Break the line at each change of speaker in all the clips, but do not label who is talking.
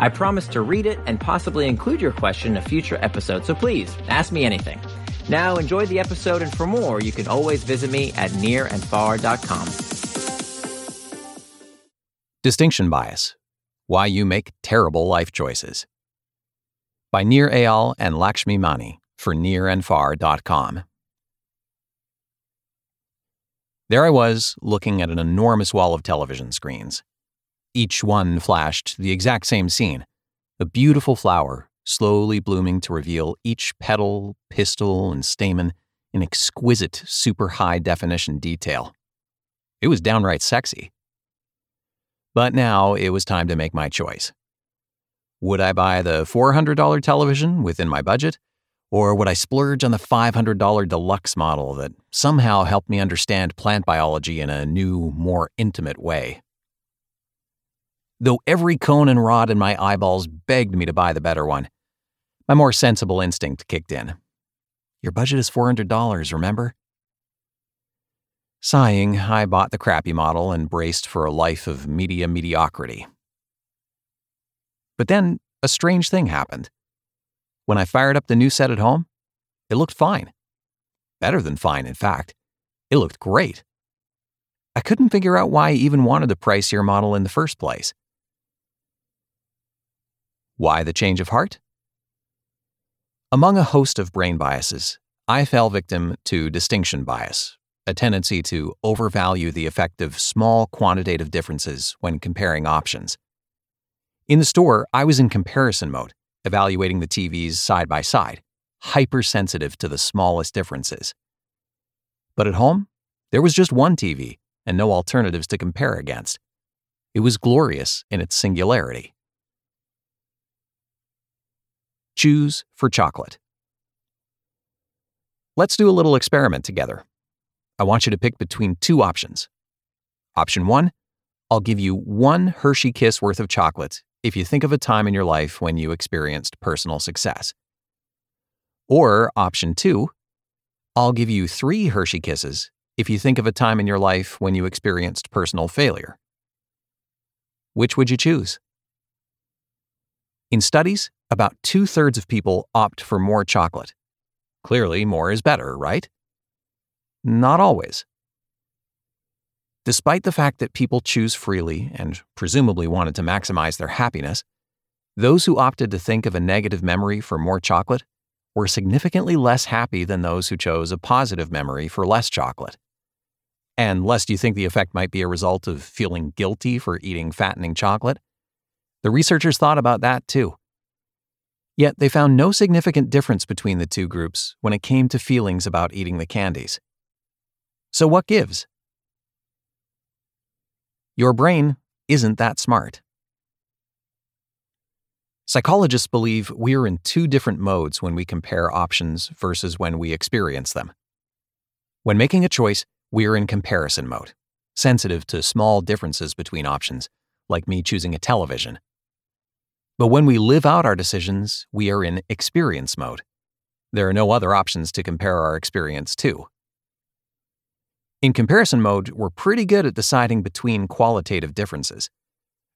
I promise to read it and possibly include your question in a future episode, so please ask me anything. Now, enjoy the episode, and for more, you can always visit me at nirandfar.com.
Distinction Bias Why You Make Terrible Life Choices. By Nir Eyal and Lakshmi Mani for nirandfar.com. There I was, looking at an enormous wall of television screens. Each one flashed the exact same scene a beautiful flower slowly blooming to reveal each petal, pistil, and stamen in exquisite, super high definition detail. It was downright sexy. But now it was time to make my choice. Would I buy the $400 television within my budget, or would I splurge on the $500 deluxe model that somehow helped me understand plant biology in a new, more intimate way? Though every cone and rod in my eyeballs begged me to buy the better one, my more sensible instinct kicked in. Your budget is $400, remember? Sighing, I bought the crappy model and braced for a life of media mediocrity. But then a strange thing happened. When I fired up the new set at home, it looked fine. Better than fine, in fact. It looked great. I couldn't figure out why I even wanted the pricier model in the first place. Why the change of heart? Among a host of brain biases, I fell victim to distinction bias, a tendency to overvalue the effect of small quantitative differences when comparing options. In the store, I was in comparison mode, evaluating the TVs side by side, hypersensitive to the smallest differences. But at home, there was just one TV and no alternatives to compare against. It was glorious in its singularity. Choose for chocolate. Let's do a little experiment together. I want you to pick between two options. Option one, I'll give you one Hershey Kiss worth of chocolate if you think of a time in your life when you experienced personal success. Or option two, I'll give you three Hershey Kisses if you think of a time in your life when you experienced personal failure. Which would you choose? In studies, about two thirds of people opt for more chocolate. Clearly, more is better, right? Not always. Despite the fact that people choose freely and presumably wanted to maximize their happiness, those who opted to think of a negative memory for more chocolate were significantly less happy than those who chose a positive memory for less chocolate. And lest you think the effect might be a result of feeling guilty for eating fattening chocolate, the researchers thought about that too. Yet they found no significant difference between the two groups when it came to feelings about eating the candies. So, what gives? Your brain isn't that smart. Psychologists believe we're in two different modes when we compare options versus when we experience them. When making a choice, we're in comparison mode, sensitive to small differences between options, like me choosing a television but when we live out our decisions, we are in experience mode. There are no other options to compare our experience to. In comparison mode, we're pretty good at deciding between qualitative differences.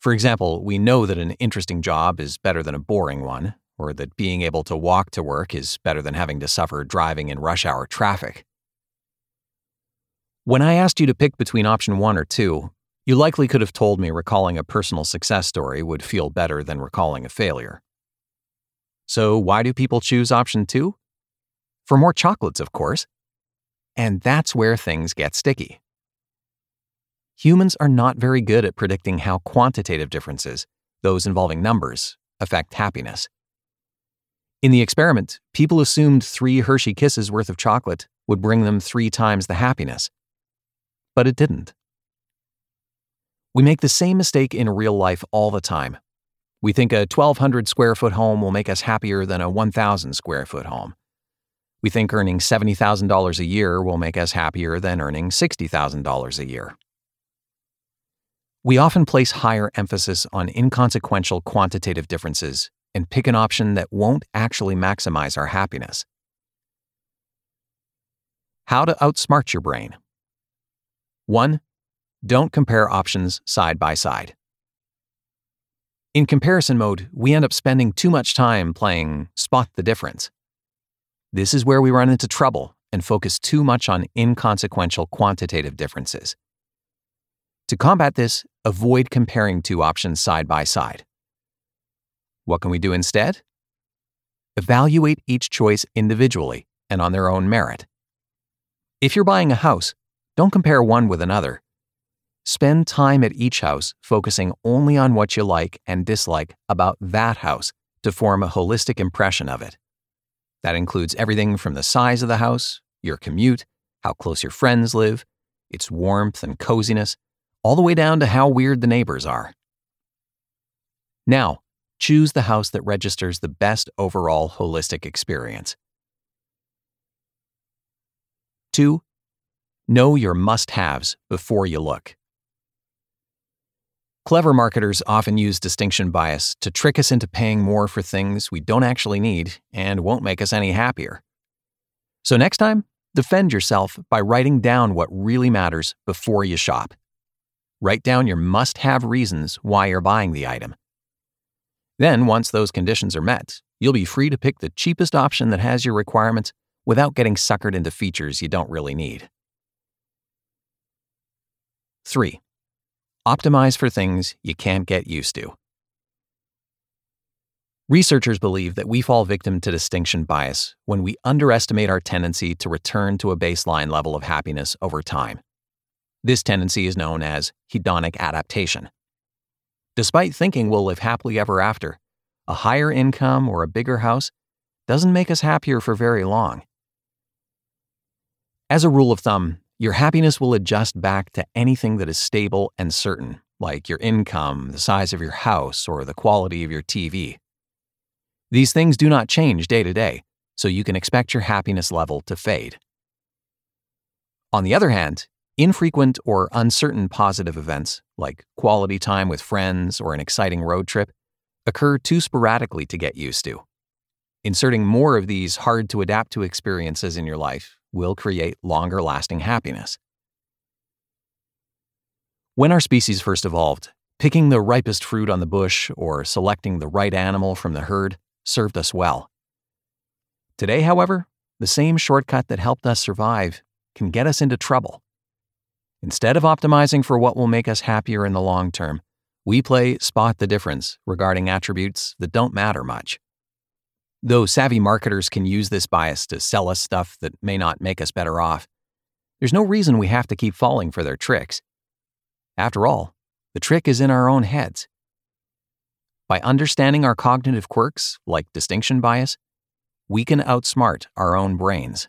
For example, we know that an interesting job is better than a boring one, or that being able to walk to work is better than having to suffer driving in rush hour traffic. When I asked you to pick between option one or two, you likely could have told me recalling a personal success story would feel better than recalling a failure. So, why do people choose option two? For more chocolates, of course. And that's where things get sticky. Humans are not very good at predicting how quantitative differences, those involving numbers, affect happiness. In the experiment, people assumed three Hershey Kisses worth of chocolate would bring them three times the happiness. But it didn't. We make the same mistake in real life all the time. We think a 1,200 square foot home will make us happier than a 1,000 square foot home. We think earning $70,000 a year will make us happier than earning $60,000 a year. We often place higher emphasis on inconsequential quantitative differences and pick an option that won't actually maximize our happiness. How to outsmart your brain. 1. Don't compare options side by side. In comparison mode, we end up spending too much time playing spot the difference. This is where we run into trouble and focus too much on inconsequential quantitative differences. To combat this, avoid comparing two options side by side. What can we do instead? Evaluate each choice individually and on their own merit. If you're buying a house, don't compare one with another. Spend time at each house focusing only on what you like and dislike about that house to form a holistic impression of it. That includes everything from the size of the house, your commute, how close your friends live, its warmth and coziness, all the way down to how weird the neighbors are. Now, choose the house that registers the best overall holistic experience. 2. Know your must haves before you look. Clever marketers often use distinction bias to trick us into paying more for things we don't actually need and won't make us any happier. So, next time, defend yourself by writing down what really matters before you shop. Write down your must have reasons why you're buying the item. Then, once those conditions are met, you'll be free to pick the cheapest option that has your requirements without getting suckered into features you don't really need. 3. Optimize for things you can't get used to. Researchers believe that we fall victim to distinction bias when we underestimate our tendency to return to a baseline level of happiness over time. This tendency is known as hedonic adaptation. Despite thinking we'll live happily ever after, a higher income or a bigger house doesn't make us happier for very long. As a rule of thumb, your happiness will adjust back to anything that is stable and certain, like your income, the size of your house, or the quality of your TV. These things do not change day to day, so you can expect your happiness level to fade. On the other hand, infrequent or uncertain positive events, like quality time with friends or an exciting road trip, occur too sporadically to get used to. Inserting more of these hard to adapt to experiences in your life will create longer lasting happiness. When our species first evolved, picking the ripest fruit on the bush or selecting the right animal from the herd served us well. Today, however, the same shortcut that helped us survive can get us into trouble. Instead of optimizing for what will make us happier in the long term, we play spot the difference regarding attributes that don't matter much. Though savvy marketers can use this bias to sell us stuff that may not make us better off, there's no reason we have to keep falling for their tricks. After all, the trick is in our own heads. By understanding our cognitive quirks, like distinction bias, we can outsmart our own brains.